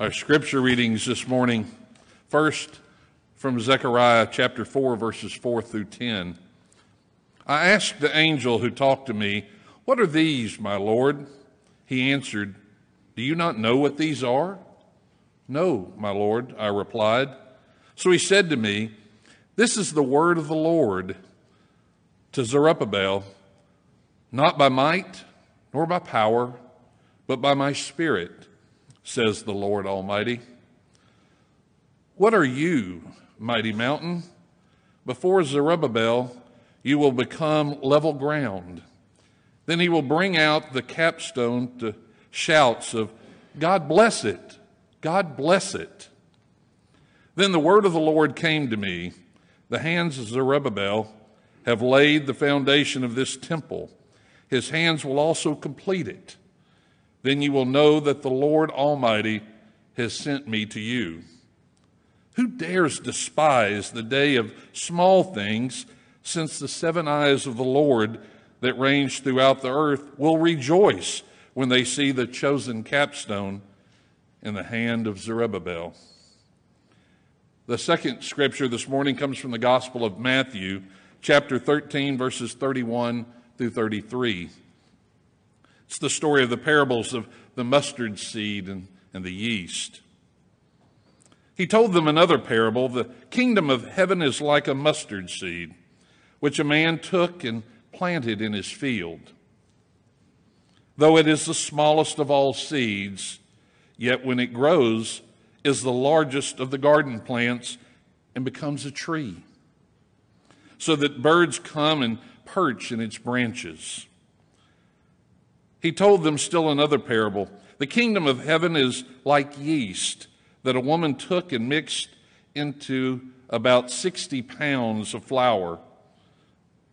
Our scripture readings this morning, first from Zechariah chapter 4, verses 4 through 10. I asked the angel who talked to me, What are these, my Lord? He answered, Do you not know what these are? No, my Lord, I replied. So he said to me, This is the word of the Lord to Zerubbabel, not by might nor by power, but by my spirit says the Lord Almighty. What are you, mighty mountain? Before Zerubbabel, you will become level ground. Then he will bring out the capstone to shouts of, God bless it, God bless it. Then the word of the Lord came to me The hands of Zerubbabel have laid the foundation of this temple, his hands will also complete it. Then you will know that the Lord Almighty has sent me to you. Who dares despise the day of small things, since the seven eyes of the Lord that range throughout the earth will rejoice when they see the chosen capstone in the hand of Zerubbabel? The second scripture this morning comes from the Gospel of Matthew, chapter 13, verses 31 through 33. It's the story of the parables of the mustard seed and, and the yeast. He told them another parable The kingdom of heaven is like a mustard seed, which a man took and planted in his field. Though it is the smallest of all seeds, yet when it grows, is the largest of the garden plants and becomes a tree, so that birds come and perch in its branches. He told them still another parable. The kingdom of heaven is like yeast that a woman took and mixed into about 60 pounds of flour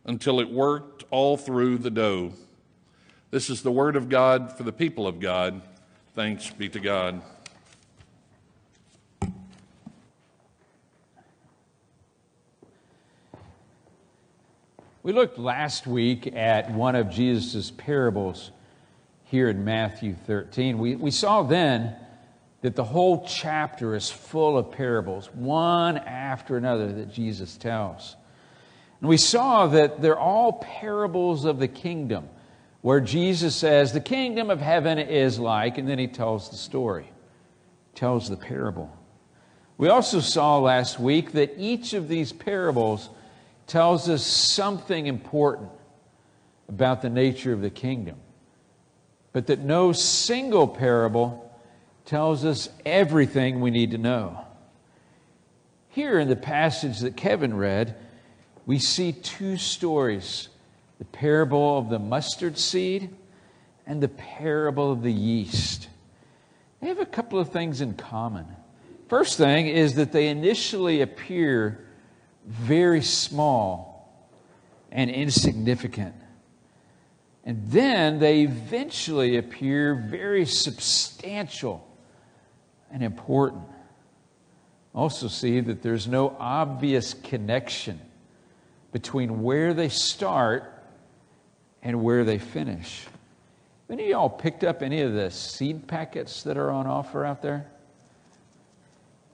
until it worked all through the dough. This is the word of God for the people of God. Thanks be to God. We looked last week at one of Jesus' parables here in Matthew 13. We, we saw then that the whole chapter is full of parables, one after another, that Jesus tells. And we saw that they're all parables of the kingdom, where Jesus says, The kingdom of heaven is like, and then he tells the story, tells the parable. We also saw last week that each of these parables tells us something important about the nature of the kingdom but that no single parable tells us everything we need to know. Here in the passage that Kevin read, we see two stories the parable of the mustard seed and the parable of the yeast. They have a couple of things in common. First thing is that they initially appear very small and insignificant. And then they eventually appear very substantial and important. Also, see that there's no obvious connection between where they start and where they finish. Any of y'all picked up any of the seed packets that are on offer out there?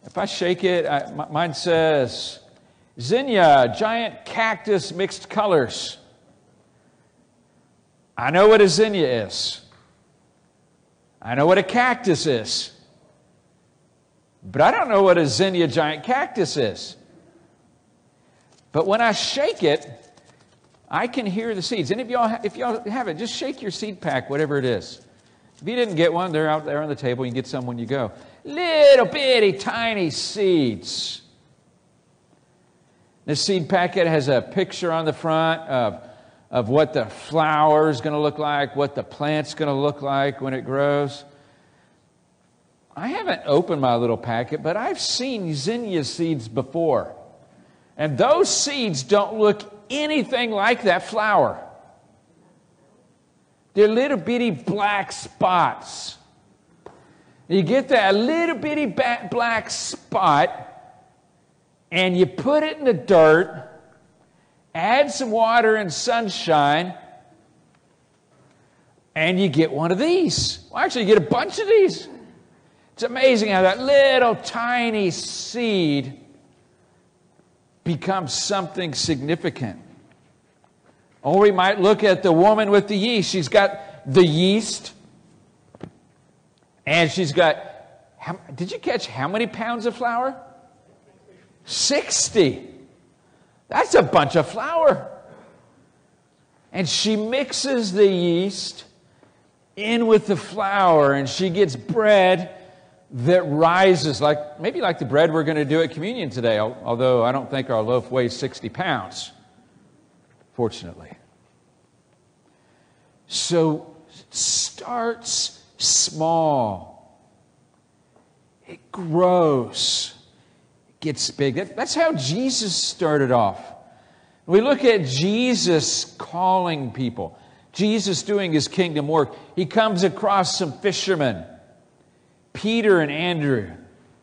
If I shake it, I, mine says Zinnia, giant cactus mixed colors. I know what a zinnia is. I know what a cactus is. But I don't know what a zinnia giant cactus is. But when I shake it, I can hear the seeds. Any of y'all, if y'all have it, just shake your seed pack, whatever it is. If you didn't get one, they're out there on the table. You can get some when you go. Little bitty tiny seeds. This seed packet has a picture on the front of of what the flower is going to look like, what the plant's going to look like when it grows. I haven't opened my little packet, but I've seen zinnia seeds before. And those seeds don't look anything like that flower. They're little bitty black spots. You get that little bitty black spot, and you put it in the dirt add some water and sunshine, and you get one of these. Well, actually, you get a bunch of these. It's amazing how that little tiny seed becomes something significant. Or we might look at the woman with the yeast. She's got the yeast, and she's got, how, did you catch how many pounds of flour? 60. That's a bunch of flour. And she mixes the yeast in with the flour, and she gets bread that rises, like maybe like the bread we're going to do at communion today, although I don't think our loaf weighs 60 pounds, fortunately. So starts small, it grows, gets big. that's how Jesus started off. We look at Jesus calling people, Jesus doing his kingdom work. He comes across some fishermen Peter and Andrew,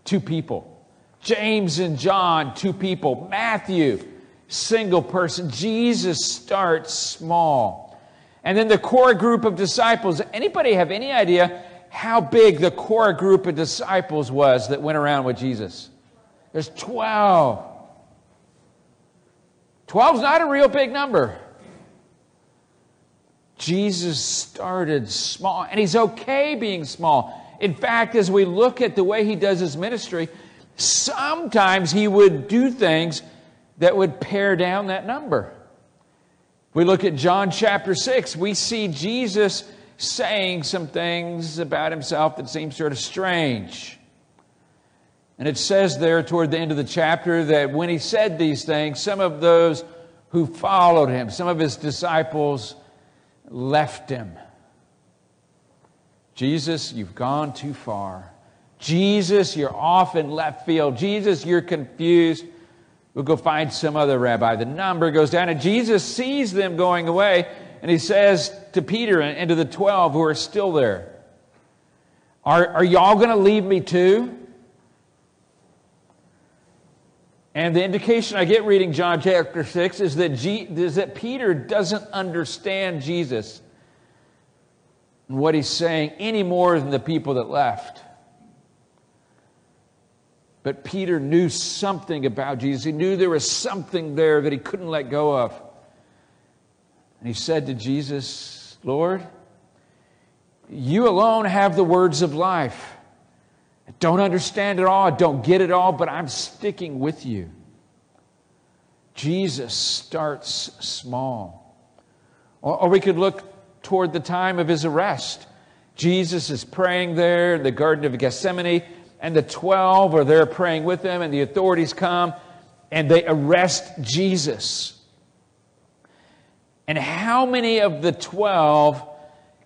two people. James and John, two people. Matthew, single person. Jesus starts small. And then the core group of disciples. Anybody have any idea how big the core group of disciples was that went around with Jesus? There's 12. 12 is not a real big number. Jesus started small, and he's okay being small. In fact, as we look at the way he does his ministry, sometimes he would do things that would pare down that number. We look at John chapter 6, we see Jesus saying some things about himself that seem sort of strange. And it says there toward the end of the chapter that when he said these things, some of those who followed him, some of his disciples, left him. Jesus, you've gone too far. Jesus, you're off in left field. Jesus, you're confused. We'll go find some other rabbi. The number goes down, and Jesus sees them going away, and he says to Peter and to the 12 who are still there, Are, are y'all going to leave me too? And the indication I get reading John chapter 6 is that, G, is that Peter doesn't understand Jesus and what he's saying any more than the people that left. But Peter knew something about Jesus. He knew there was something there that he couldn't let go of. And he said to Jesus, Lord, you alone have the words of life. I don't understand it all, I don't get it all, but I'm sticking with you. Jesus starts small. Or, or we could look toward the time of his arrest. Jesus is praying there in the Garden of Gethsemane, and the 12 are there praying with him, and the authorities come and they arrest Jesus. And how many of the 12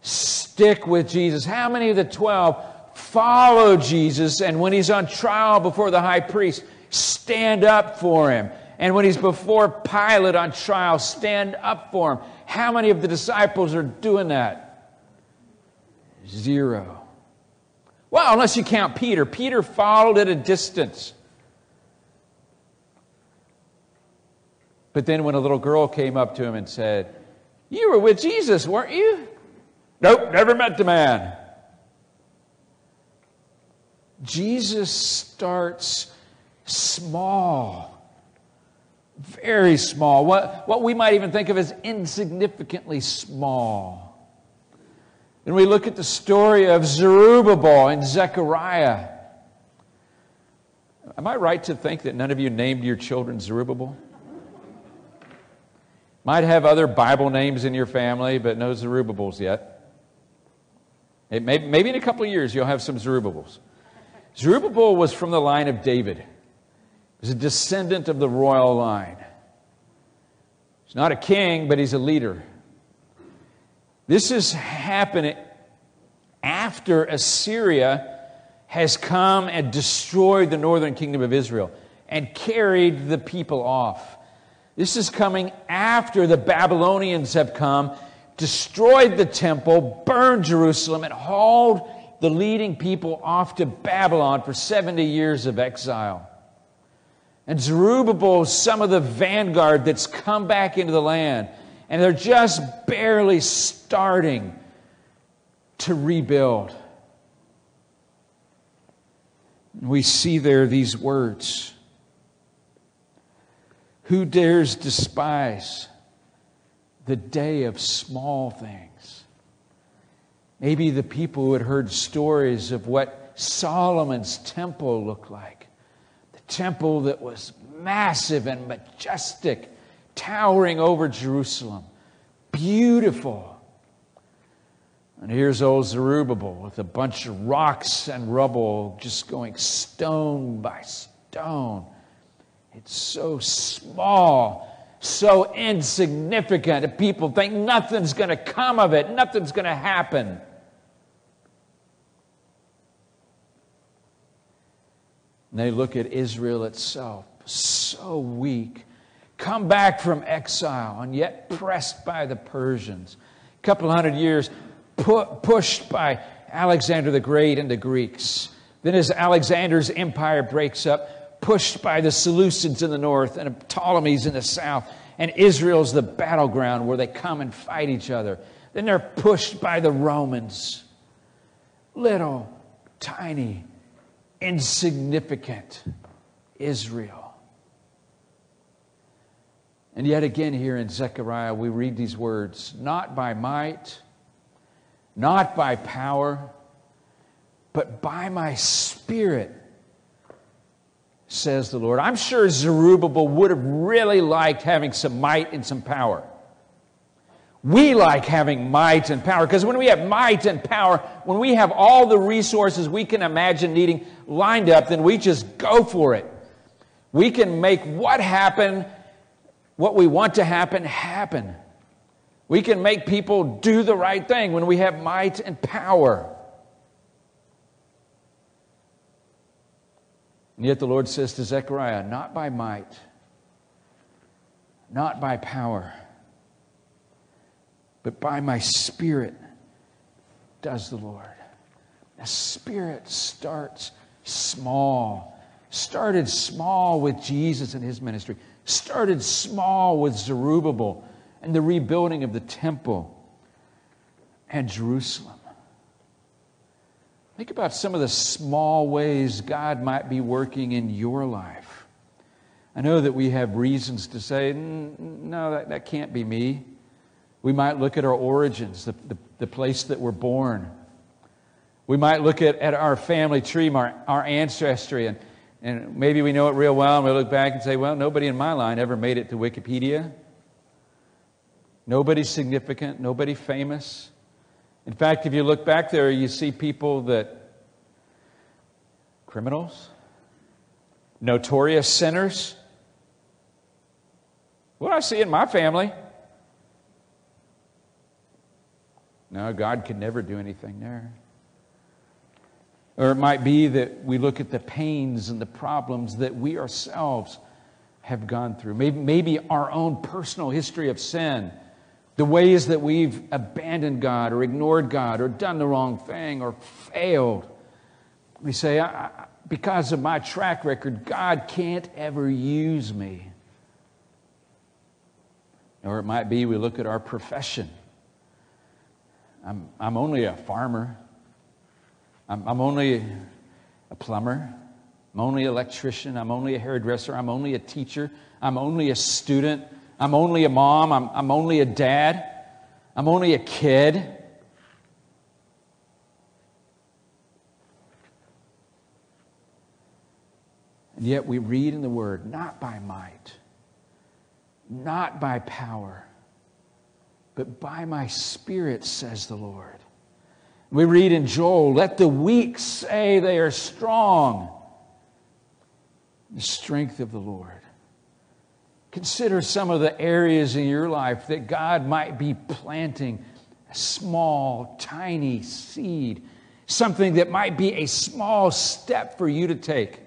stick with Jesus? How many of the 12 follow Jesus, and when he's on trial before the high priest, stand up for him? And when he's before Pilate on trial, stand up for him. How many of the disciples are doing that? Zero. Well, unless you count Peter. Peter followed at a distance. But then when a little girl came up to him and said, You were with Jesus, weren't you? Nope, never met the man. Jesus starts small very small, what, what we might even think of as insignificantly small. And we look at the story of Zerubbabel and Zechariah. Am I right to think that none of you named your children Zerubbabel? Might have other Bible names in your family, but no Zerubbabels yet. May, maybe in a couple of years you'll have some Zerubbabels. Zerubbabel was from the line of David. He's a descendant of the royal line. He's not a king, but he's a leader. This is happening after Assyria has come and destroyed the northern kingdom of Israel and carried the people off. This is coming after the Babylonians have come, destroyed the temple, burned Jerusalem, and hauled the leading people off to Babylon for 70 years of exile. And Zerubbabel is some of the vanguard that's come back into the land. And they're just barely starting to rebuild. We see there these words Who dares despise the day of small things? Maybe the people who had heard stories of what Solomon's temple looked like the temple that was massive and majestic, towering over Jerusalem, beautiful. And here's old Zerubbabel with a bunch of rocks and rubble just going stone by stone. It's so small, so insignificant people think nothing's going to come of it, nothing's going to happen. And they look at Israel itself, so weak, come back from exile, and yet pressed by the Persians. A couple hundred years pu- pushed by Alexander the Great and the Greeks. Then, as Alexander's empire breaks up, pushed by the Seleucids in the north and Ptolemies in the south, and Israel's the battleground where they come and fight each other. Then they're pushed by the Romans. Little, tiny, insignificant Israel. And yet again, here in Zechariah, we read these words not by might, not by power, but by my spirit, says the Lord. I'm sure Zerubbabel would have really liked having some might and some power. We like having might and power because when we have might and power, when we have all the resources we can imagine needing lined up, then we just go for it. We can make what happen, what we want to happen, happen. We can make people do the right thing when we have might and power. And yet the Lord says to Zechariah, not by might, not by power, but by my spirit, does the Lord. The spirit starts small. Started small with Jesus and his ministry. Started small with Zerubbabel and the rebuilding of the temple and Jerusalem. Think about some of the small ways God might be working in your life. I know that we have reasons to say, no, that, that can't be me. We might look at our origins, the, the, the place that we're born. We might look at, at our family tree, our, our ancestry, and, and maybe we know it real well, and we look back and say, well, nobody in my line ever made it to Wikipedia. Nobody significant, nobody famous. In fact, if you look back there, you see people that, criminals, notorious sinners. What I see in my family. No, God could never do anything there. Or it might be that we look at the pains and the problems that we ourselves have gone through. Maybe, maybe our own personal history of sin the ways that we've abandoned God or ignored God or done the wrong thing or failed. We say, I, because of my track record, God can't ever use me. Or it might be we look at our profession. I'm, I'm only a farmer. I'm, I'm only a plumber. I'm only an electrician. I'm only a hairdresser. I'm only a teacher. I'm only a student. I'm only a mom. I'm, I'm only a dad. I'm only a kid. And yet we read in the Word, not by might, not by power, but by my Spirit, says the Lord. We read in Joel, let the weak say they are strong. The strength of the Lord. Consider some of the areas in your life that God might be planting a small, tiny seed, something that might be a small step for you to take.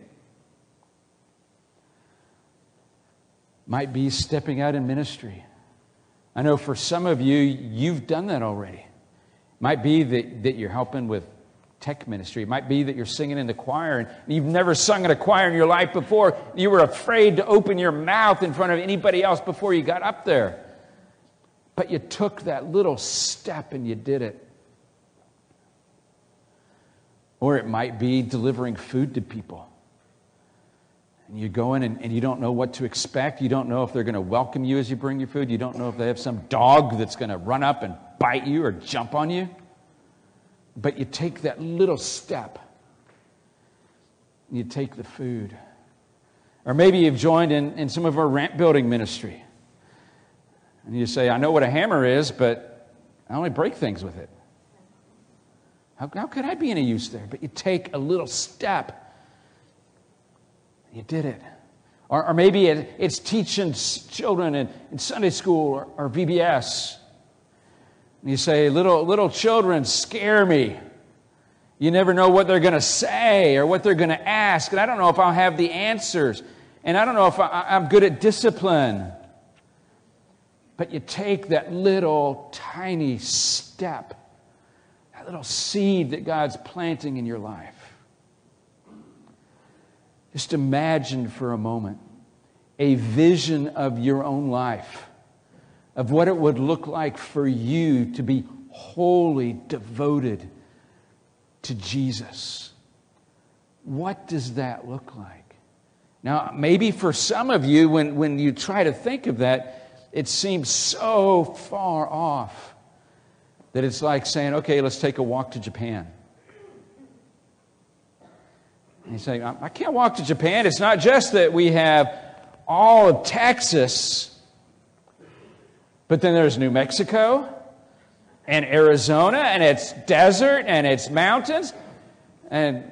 Might be stepping out in ministry. I know for some of you, you've done that already. Might be that, that you're helping with tech ministry. It might be that you're singing in the choir and you've never sung in a choir in your life before. You were afraid to open your mouth in front of anybody else before you got up there. But you took that little step and you did it. Or it might be delivering food to people. And you go in and, and you don't know what to expect. You don't know if they're going to welcome you as you bring your food. You don't know if they have some dog that's going to run up and bite you or jump on you. But you take that little step. You take the food. Or maybe you've joined in, in some of our ramp building ministry. And you say, I know what a hammer is, but I only break things with it. How, how could I be any use there? But you take a little step you did it. Or, or maybe it, it's teaching children in, in Sunday school or, or VBS. And you say, little, little children scare me. You never know what they're going to say or what they're going to ask. And I don't know if I'll have the answers. And I don't know if I, I'm good at discipline. But you take that little tiny step, that little seed that God's planting in your life. Just imagine for a moment a vision of your own life, of what it would look like for you to be wholly devoted to Jesus. What does that look like? Now, maybe for some of you, when, when you try to think of that, it seems so far off that it's like saying, okay, let's take a walk to Japan. He's saying, I can't walk to Japan. It's not just that we have all of Texas, but then there's New Mexico and Arizona, and it's desert and it's mountains and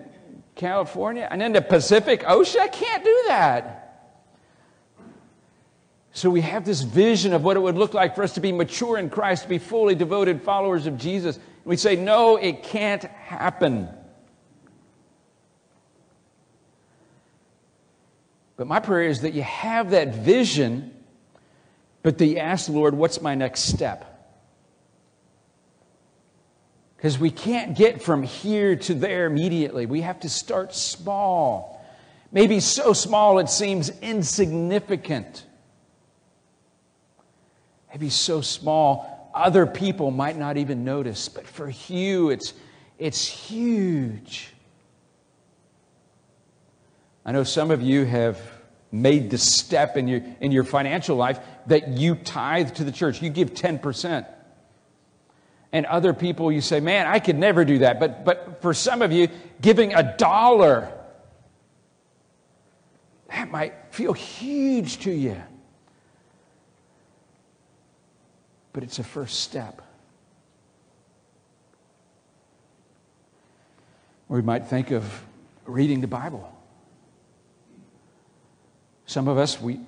California, and then the Pacific Ocean. I can't do that. So we have this vision of what it would look like for us to be mature in Christ, to be fully devoted followers of Jesus. We say, no, it can't happen. But my prayer is that you have that vision, but that you ask the Lord, what's my next step? Because we can't get from here to there immediately. We have to start small. Maybe so small it seems insignificant. Maybe so small other people might not even notice. But for you, it's, it's huge. I know some of you have made the step in your, in your financial life that you tithe to the church. You give 10%. And other people, you say, man, I could never do that. But, but for some of you, giving a dollar, that might feel huge to you. But it's a first step. Or we might think of reading the Bible. Some of us, we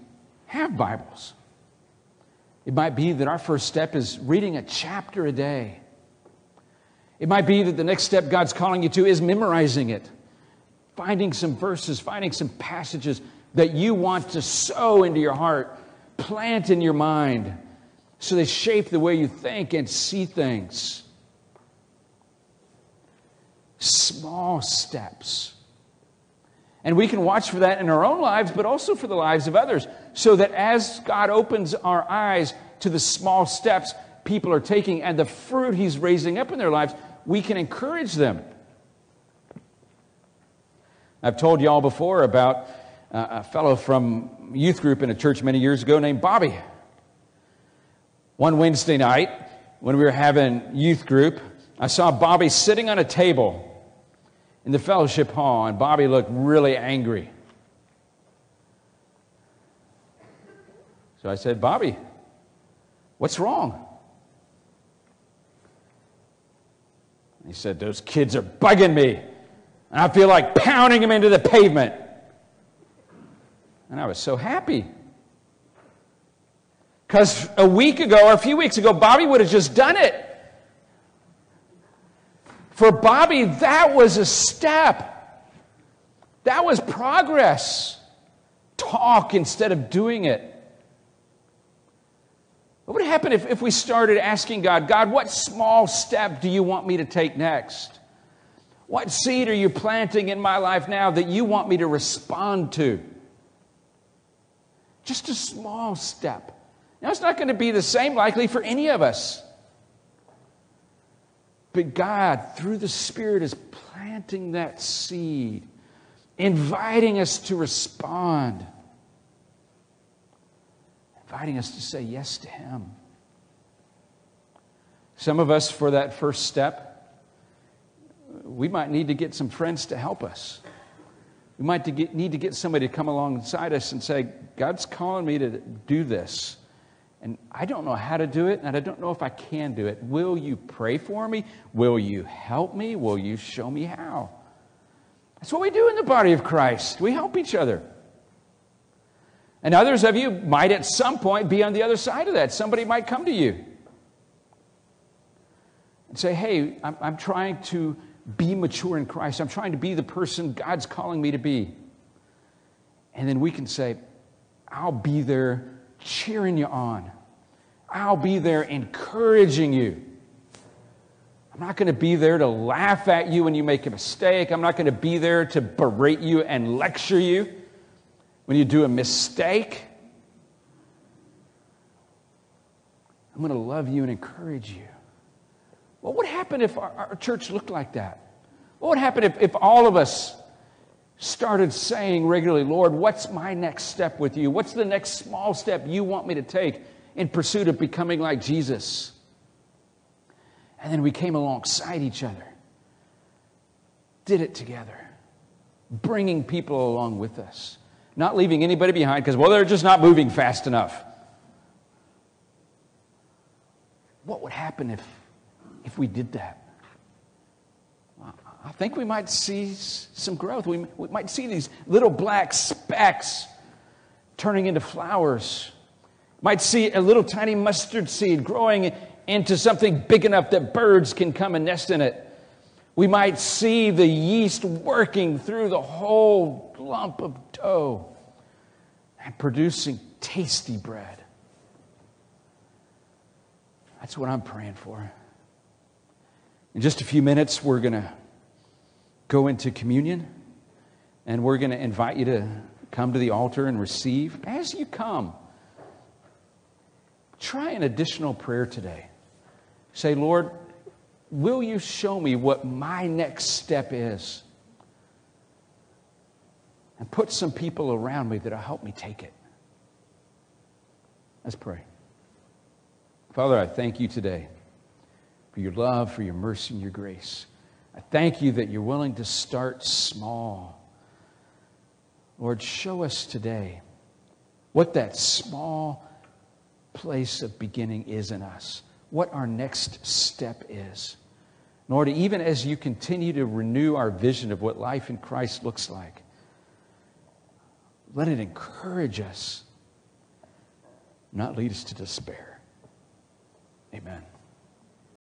have Bibles. It might be that our first step is reading a chapter a day. It might be that the next step God's calling you to is memorizing it, finding some verses, finding some passages that you want to sow into your heart, plant in your mind, so they shape the way you think and see things. Small steps and we can watch for that in our own lives, but also for the lives of others. So that as God opens our eyes to the small steps people are taking and the fruit He's raising up in their lives, we can encourage them. I've told y'all before about uh, a fellow from youth group in a church many years ago named Bobby. One Wednesday night, when we were having youth group, I saw Bobby sitting on a table in the fellowship hall, and Bobby looked really angry. So I said, Bobby, what's wrong? He said, Those kids are bugging me, and I feel like pounding them into the pavement. And I was so happy. Because a week ago or a few weeks ago, Bobby would have just done it. For Bobby, that was a step. That was progress. Talk instead of doing it. What would happen if, if we started asking God, God, what small step do you want me to take next? What seed are you planting in my life now that you want me to respond to? Just a small step. Now, it's not going to be the same likely for any of us. But God, through the Spirit, is planting that seed, inviting us to respond, inviting us to say yes to Him. Some of us, for that first step, we might need to get some friends to help us. We might need to get somebody to come alongside us and say, God's calling me to do this. And I don't know how to do it, and I don't know if I can do it. Will you pray for me? Will you help me? Will you show me how? That's what we do in the body of Christ. We help each other. And others of you might at some point be on the other side of that. Somebody might come to you and say, Hey, I'm, I'm trying to be mature in Christ. I'm trying to be the person God's calling me to be. And then we can say, I'll be there cheering you on. I'll be there encouraging you. I'm not going to be there to laugh at you when you make a mistake. I'm not going to be there to berate you and lecture you when you do a mistake. I'm going to love you and encourage you. What would happen if our, our church looked like that? What would happen if, if all of us started saying regularly, Lord, what's my next step with you? What's the next small step you want me to take in pursuit of becoming like Jesus? And then we came alongside each other, did it together, bringing people along with us, not leaving anybody behind because, well, they're just not moving fast enough. What would happen if, if we did that? I think we might see some growth. We, we might see these little black specks turning into flowers. Might see a little tiny mustard seed growing into something big enough that birds can come and nest in it. We might see the yeast working through the whole lump of dough and producing tasty bread. That's what I'm praying for. In just a few minutes, we're going to go into communion, and we're going to invite you to come to the altar and receive. As you come, try an additional prayer today. Say, Lord, will you show me what my next step is? And put some people around me that'll help me take it. Let's pray. Father, I thank you today for your love, for your mercy, and your grace. I thank you that you're willing to start small. Lord, show us today what that small place of beginning is in us, what our next step is. Lord, even as you continue to renew our vision of what life in Christ looks like, let it encourage us, not lead us to despair. Amen.